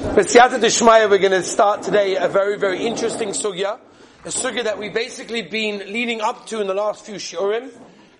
B'siyata Dishmaya, we're going to start today a very, very interesting sugya. A sugya that we've basically been leading up to in the last few shiurim.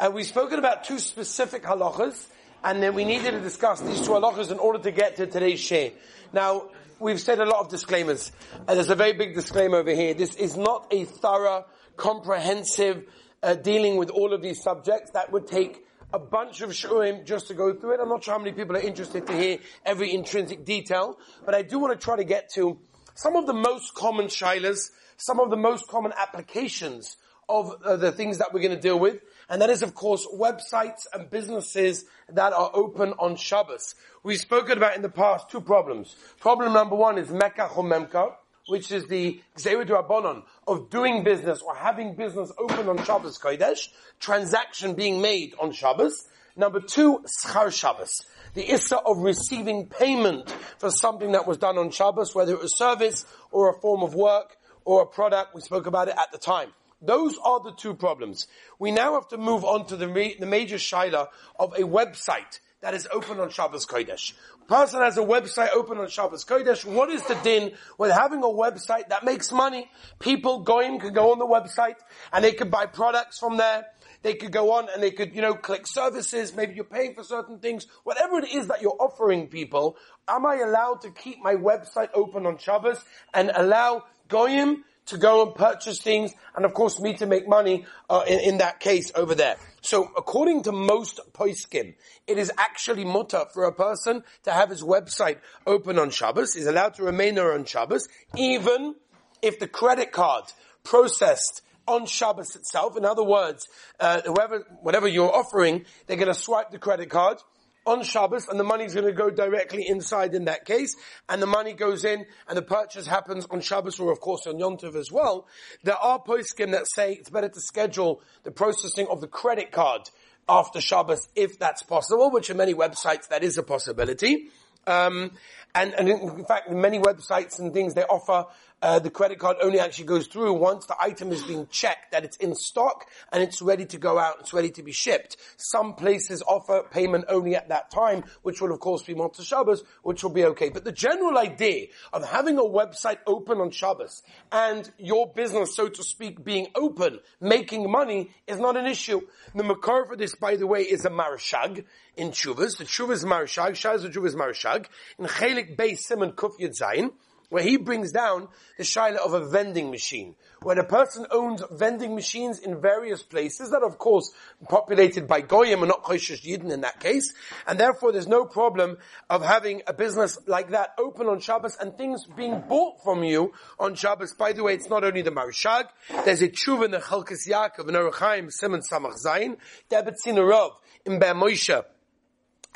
And we've spoken about two specific halachas, and then we needed to discuss these two halachas in order to get to today's share. Now, we've said a lot of disclaimers. And there's a very big disclaimer over here. This is not a thorough, comprehensive uh, dealing with all of these subjects. That would take a bunch of shurim just to go through it. I'm not sure how many people are interested to hear every intrinsic detail, but I do want to try to get to some of the most common shilas, some of the most common applications of uh, the things that we're going to deal with. And that is, of course, websites and businesses that are open on Shabbos. We've spoken about in the past two problems. Problem number one is Mecca Chomemka which is the Gzeirid Rabbanon of doing business or having business open on Shabbos Kodesh, transaction being made on Shabbos. Number two, Schar Shabbos. The issa of receiving payment for something that was done on Shabbos, whether it was service or a form of work or a product. We spoke about it at the time. Those are the two problems. We now have to move on to the, the major shaila of a website that is open on Shabbos Kodesh. Person has a website open on Shabbos Kodesh. What is the din with having a website that makes money? People going could go on the website and they could buy products from there. They could go on and they could, you know, click services. Maybe you're paying for certain things. Whatever it is that you're offering people, am I allowed to keep my website open on Shabbos and allow Goyim to go and purchase things, and of course me to make money uh, in, in, that case over there. So according to most poskim, it is actually mutter for a person to have his website open on Shabbos, He's allowed to remain there on Shabbos, even if the credit card processed on Shabbos itself. In other words, uh, whoever, whatever you're offering, they're going to swipe the credit card on Shabbos, and the money's going to go directly inside in that case, and the money goes in, and the purchase happens on Shabbos, or of course on Yom Tov as well. There are poskim that say it's better to schedule the processing of the credit card after Shabbos if that's possible, which in many websites that is a possibility. Um, and, and in fact, many websites and things they offer uh, the credit card only actually goes through once the item is being checked that it's in stock and it's ready to go out, it's ready to be shipped. Some places offer payment only at that time, which will of course be Motzei Shabbos, which will be okay. But the general idea of having a website open on Shabbos and your business, so to speak, being open, making money is not an issue. The makar for this, by the way, is a Maharshag in Chuvas. The Chuvas Maharshag, Shaz the Chuvas Maharshag. In Chelik Beis Simon Kuf Yud Zayin, where he brings down the shaila of a vending machine. where a person owns vending machines in various places, that are of course populated by goyim and not choishish yidden in that case, and therefore there's no problem of having a business like that open on Shabbos and things being bought from you on Shabbos. By the way, it's not only the Maharshag, there's a tshuva in the Chalkis Yaakov, in Arachaim, Simon Samach Zayin, Debreciner in Be'er Moshe,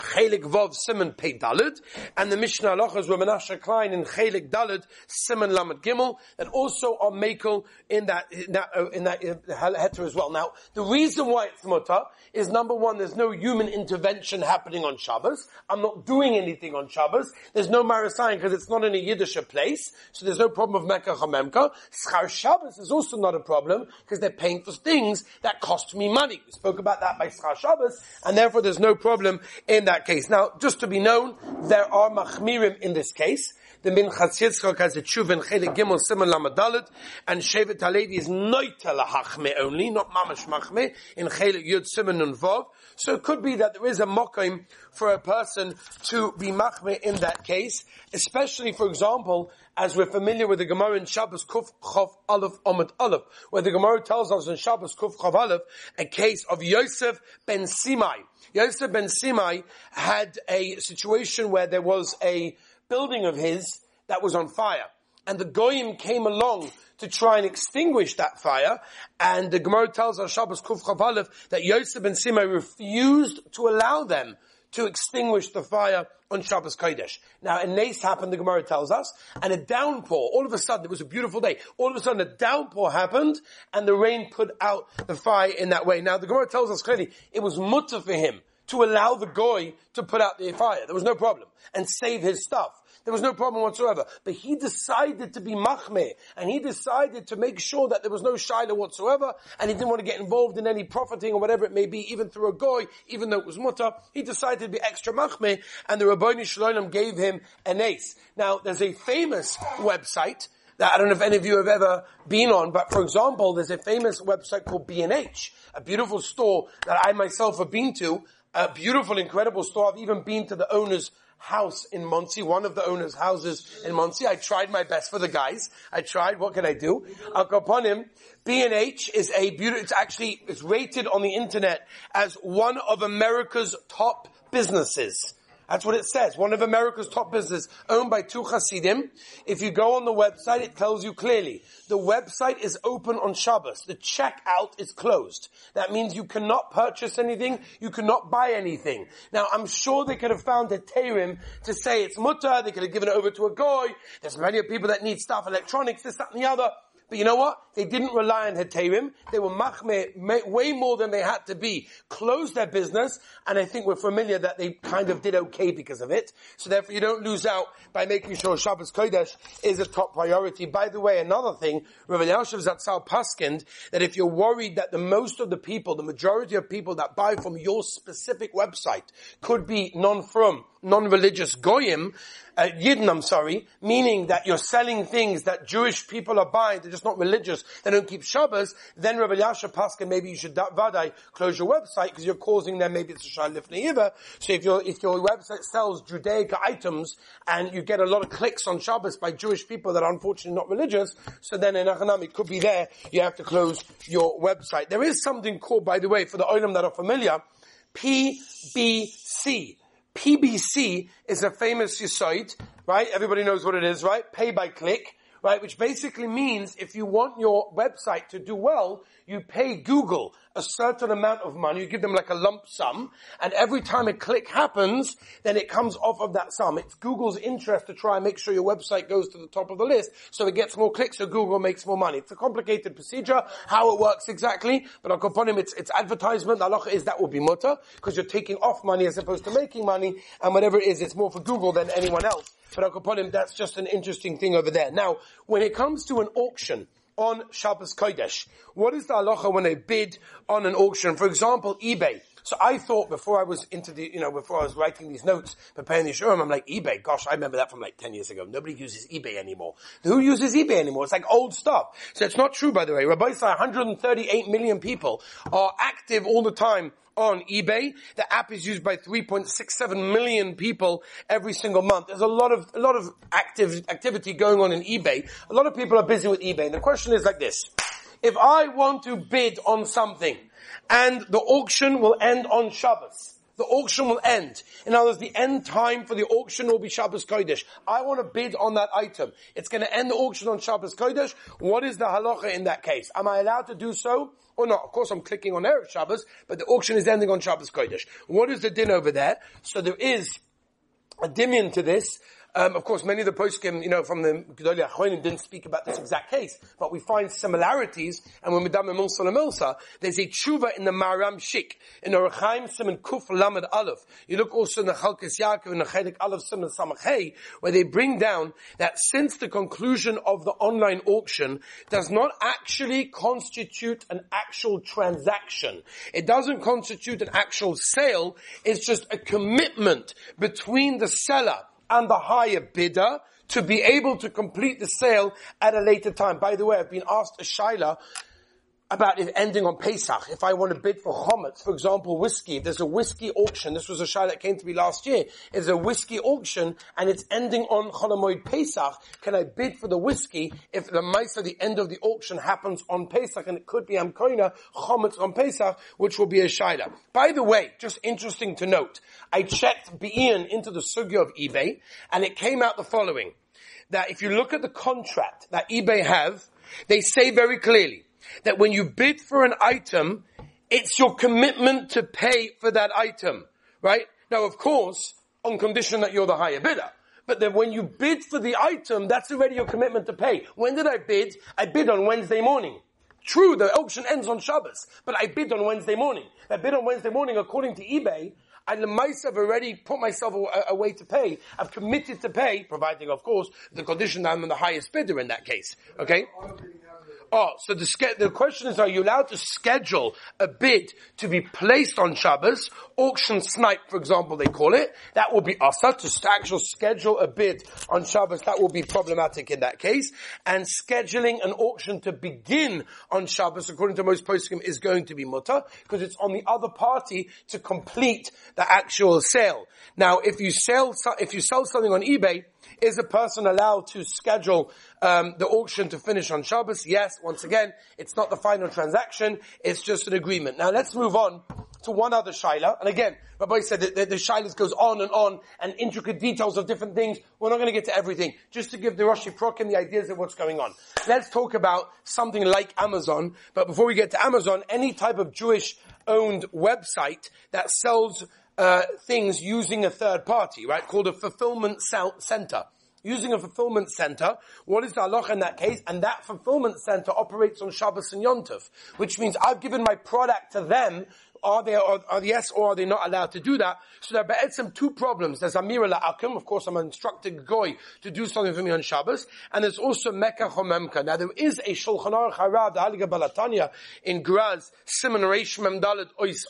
Chelik Vov Simon Pei Dalit, and the Mishneh Halachos were Menashe Klein in Chelik Dalit Simon Lamed Gimel, that also are Makel in that in that, uh, in that uh, as well. Now, the reason why it's mutter is number one, there's no human intervention happening on Shabbos. I'm not doing anything on Shabbos. There's no Marasayan because it's not in a Yiddish place, so there's no problem of Mecca Chamemka. Schar Shabbos is also not a problem because they're paying for things that cost me money. We spoke about that by Schar Shabbos, and therefore there's no problem in that case. Now, just to be known, there are machmirim in this case. The Minchas Yitzchak has a tshuva in Chelik Gimel Simon Lamadalit, and Shevet HaLevi is noita lahachme only, not mamash machme, in Chelik Yud Simon and Vav. So it could be that there is a mokim for a person to be machme in that case, especially, for example, as we're familiar with the Gemara in Shabbos Kuf Chav Aleph Omid Aleph, where the Gemara tells us in Shabbos Kuf Chav Aleph a case of Yosef ben Simai. Yosef ben Simai had a situation where there was a building of his that was on fire. And the Goyim came along to try and extinguish that fire. And the Gemara tells us, Shabbos Kuf Chav Aleph that Yosef ben Simai refused to allow them to extinguish the fire on Shabbos Kodesh. Now, a nace happened, the Gemara tells us, and a downpour, all of a sudden, it was a beautiful day, all of a sudden a downpour happened, and the rain put out the fire in that way. Now, the Gemara tells us clearly, it was mutter for him to allow the goy to put out the fire. There was no problem. And save his stuff. There was no problem whatsoever. But he decided to be machmeh, and he decided to make sure that there was no shaila whatsoever, and he didn't want to get involved in any profiting or whatever it may be, even through a goy, even though it was mutter. He decided to be extra machmeh, and the Rabboni Shalom gave him an ace. Now, there's a famous website that I don't know if any of you have ever been on, but for example, there's a famous website called B&H, a beautiful store that I myself have been to, a beautiful, incredible store. I've even been to the owner's house in Monsey, one of the owner's houses in Monsey. I tried my best for the guys. I tried. What can I do? I'll go upon him. B&H is a beautiful, it's actually, it's rated on the internet as one of America's top businesses. That's what it says. One of America's top businesses, owned by two Hasidim. If you go on the website, it tells you clearly. The website is open on Shabbos. The checkout is closed. That means you cannot purchase anything. You cannot buy anything. Now, I'm sure they could have found a Terim to say it's mutter. They could have given it over to a guy. There's many people that need stuff, electronics, this, that, and the other. But you know what? They didn't rely on Heterim. They were machmeh way more than they had to be. Closed their business, and I think we're familiar that they kind of did okay because of it. So therefore you don't lose out by making sure Shabbos Kodesh is a top priority. By the way, another thing, Rav Elyashiv Zatzal Paskind, that if you're worried that the most of the people, the majority of people that buy from your specific website could be non-from, non-religious goyim, uh, Yidden, I'm sorry, meaning that you're selling things that Jewish people are buying, they're just not religious, they don't keep Shabbos, then Rabbi Yasha Paskin, maybe you should vadai close your website because you're causing them, maybe it's a Shai Lifnei So if your, if your website sells Judaic items and you get a lot of clicks on Shabbos by Jewish people that are unfortunately not religious, so then in Achanam it could be there, you have to close your website. There is something called, by the way, for the Olam that are familiar, PBC. PBC is a famous site, right? Everybody knows what it is, right? Pay by click, right? Which basically means if you want your website to do well, you pay Google a certain amount of money, you give them like a lump sum, and every time a click happens, then it comes off of that sum. It's Google's interest to try and make sure your website goes to the top of the list, so it gets more clicks, so Google makes more money. It's a complicated procedure, how it works exactly, but I'll upon him, it's, it's advertisement, the is that will be mutter, because you're taking off money as opposed to making money, and whatever it is, it's more for Google than anyone else. But I'll upon him, that's just an interesting thing over there. Now, when it comes to an auction, on Shabbos Kodesh. What is the halacha when they bid on an auction? For example, eBay. So I thought before I was into the, you know, before I was writing these notes, preparing the shurim, I'm like, eBay, gosh, I remember that from like 10 years ago. Nobody uses eBay anymore. Who uses eBay anymore? It's like old stuff. So it's not true, by the way. Rabbi say 138 million people are active all the time on eBay. The app is used by 3.67 million people every single month. There's a lot of, a lot of active activity going on in eBay. A lot of people are busy with eBay. And the question is like this. If I want to bid on something and the auction will end on Shabbos, the auction will end. In other words, the end time for the auction will be Shabbos Kodesh. I want to bid on that item. It's going to end the auction on Shabbos Kodesh. What is the halacha in that case? Am I allowed to do so? Or not? Of course I'm clicking on Erev Shabbos, but the auction is ending on Shabbos Kodesh. What is the din over there? So there is a dimion to this, um, of course, many of the poskim, you know, from the Gedolei Achronim didn't speak about this exact case, but we find similarities, and when we done Milsa Milsa, there's a tshuva in the Maharam Shik, in the Rechaim Simon Kuf Lamed Aleph. You look also in the Chalkis Yaakov, in the Chedik Aleph Simon Samachei, where they bring down that since the conclusion of the online auction does not actually constitute an actual transaction, it doesn't constitute an actual sale, it's just a commitment between the seller and the higher bidder to be able to complete the sale at a later time. By the way, I've been asked a shaila about it ending on Pesach. If I want to bid for chometz, for example, whiskey, if there's a whiskey auction. This was a shayla that came to me last year. It's a whiskey auction and it's ending on Chol Hamoed Pesach. Can I bid for the whiskey if the at the end of the auction happens on Pesach and it could be Amkoina, chometz on Pesach, which will be a shayla. By the way, just interesting to note, I checked Be'in into the sugya of eBay and it came out the following. That if you look at the contract that eBay have, they say very clearly, that when you bid for an item, it's your commitment to pay for that item, right? Now, of course, on condition that you're the higher bidder. But then when you bid for the item, that's already your commitment to pay. When did I bid? I bid on Wednesday morning. True, the auction ends on Shabbos, but I bid on Wednesday morning. I bid on Wednesday morning according to eBay. I have already put myself away to pay. I've committed to pay, providing, of course, the condition that I'm the highest bidder in that case. Okay? Oh, so the, the question is, are you allowed to schedule a bid to be placed on Shabbos? Auction snipe, for example, they call it. That will be asa, to actually schedule a bid on Shabbos, that will be problematic in that case. And scheduling an auction to begin on Shabbos, according to most poskim, is going to be mutter, because it's on the other party to complete the actual sale. Now, if you sell, if you sell something on eBay, is a person allowed to schedule um, the auction to finish on Shabbos? Yes. Once again, it's not the final transaction. It's just an agreement. Now let's move on to one other shaila. And again, Rabbi said that the, the shailas goes on and on and intricate details of different things. We're not going to get to everything. Just to give the Rosh Prokim the ideas of what's going on. Let's talk about something like Amazon. But before we get to Amazon, any type of Jewish owned website that sells uh, things using a third party, right? Called a fulfillment center. Using a fulfillment center, what is the halacha in that case? And that fulfillment center operates on Shabbos and Yontif, which means I've given my product to them are they, are, are yes, or are they not allowed to do that? So there are some two problems. There's Amira La'akim, of course I'm instructed Goy to do something for me on Shabbos, and there's also Mecca Chomemka. Now there is a Shulchan Aruch Harav, the Haliga Balatanya, in Graz, Simon Reish Memdalet Ois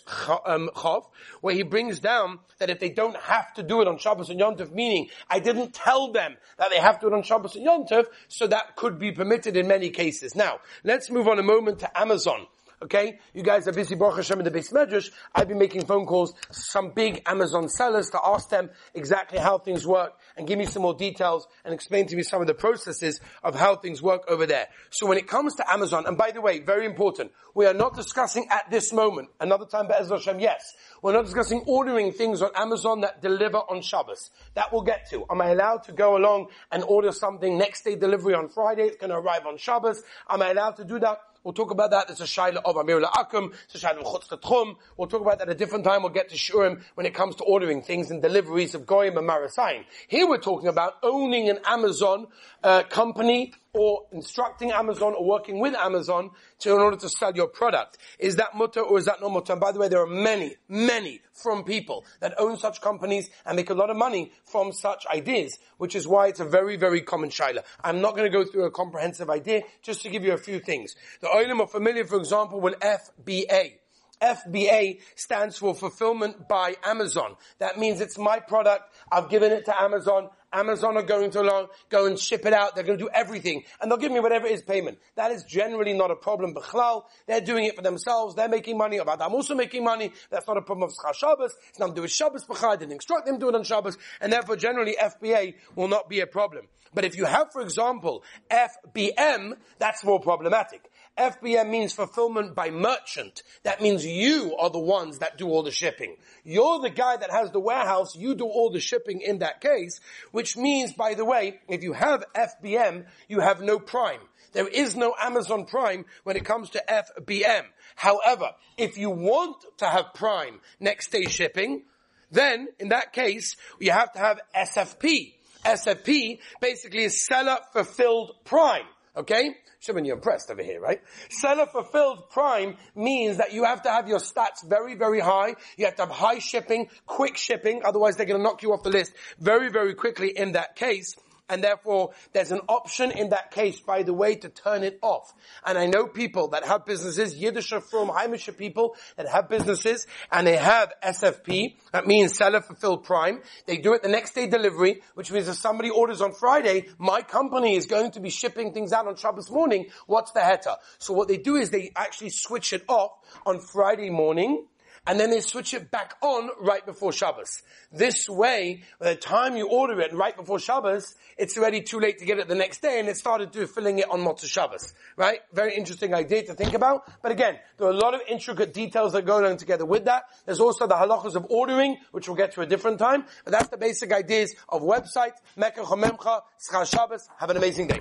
um, Chav, where he brings down that if they don't have to do it on Shabbos and Yontif, meaning I didn't tell them that they have to do it on Shabbos and Yontif, so that could be permitted in many cases. Now, let's move on a moment to Amazon. Okay? You guys are busy, Baruch Hashem, in the beis medrash. I've been making phone calls some big Amazon sellers to ask them exactly how things work and give me some more details and explain to me some of the processes of how things work over there. So when it comes to Amazon, and by the way, very important, we are not discussing at this moment, another time, Be'ez Hashem, yes, we're not discussing ordering things on Amazon that deliver on Shabbos. That we'll get to. Am I allowed to go along and order something next day delivery on Friday? It's going to arrive on Shabbos. Am I allowed to do that? We'll talk about that. It's a shaila of Amir La'akum. It's a shaila of. We'll talk about that at a different time. We'll get to Shurim when it comes to ordering things and deliveries of Goyim and Marasayim. Here we're talking about owning an Amazon uh, company or instructing Amazon or working with Amazon to, in order to sell your product. Is that mutter or is that not mutter? And by the way, there are many, many from people that own such companies and make a lot of money from such ideas, which is why it's a very, very common shaila. I'm not going to go through a comprehensive idea, just to give you a few things. The oilim are familiar, for example, with FBA. FBA stands for Fulfillment by Amazon. That means it's my product. I've given it to Amazon. Amazon are going to go and ship it out. They're going to do everything. And they'll give me whatever is payment. That is generally not a problem. B'chlal, they're doing it for themselves. They're making money. I'm also making money. That's not a problem of Schar Shabbos. It's nothing to do with Shabbos B'chal. I didn't instruct them to do it on Shabbos. And therefore generally FBA will not be a problem. But if you have, for example, FBM, that's more problematic. FBM means fulfillment by merchant. That means you are the ones that do all the shipping. You're the guy that has the warehouse. You do all the shipping in that case, which means, by the way, if you have FBM, you have no prime. There is no Amazon Prime when it comes to FBM. However, if you want to have Prime next day shipping, then in that case, you have to have SFP. SFP basically is seller fulfilled prime. Okay? Shimon, you're impressed over here, right? Seller fulfilled prime means that you have to have your stats very, very high. You have to have high shipping, quick shipping, otherwise they're going to knock you off the list very, very quickly in that case and therefore there's an option in that case, by the way, to turn it off. And I know people that have businesses, Yiddish from Heimische people that have businesses and they have SFP, that means seller fulfilled prime. They do it the next day delivery, which means if somebody orders on Friday, my company is going to be shipping things out on Shabbos morning. What's the heter? So what they do is they actually switch it off on Friday morning and then they switch it back on right before Shabbos. This way, by the time you order it right before Shabbos, it's already too late to get it the next day, and it started to filling it on Motzei Shabbos. Right? Very interesting idea to think about. But again, there are a lot of intricate details that go on together with that. There's also the halachas of ordering, which we'll get to a different time. But that's the basic ideas of website, Mecca Chomemcha, Schar Shabbos. Have an amazing day.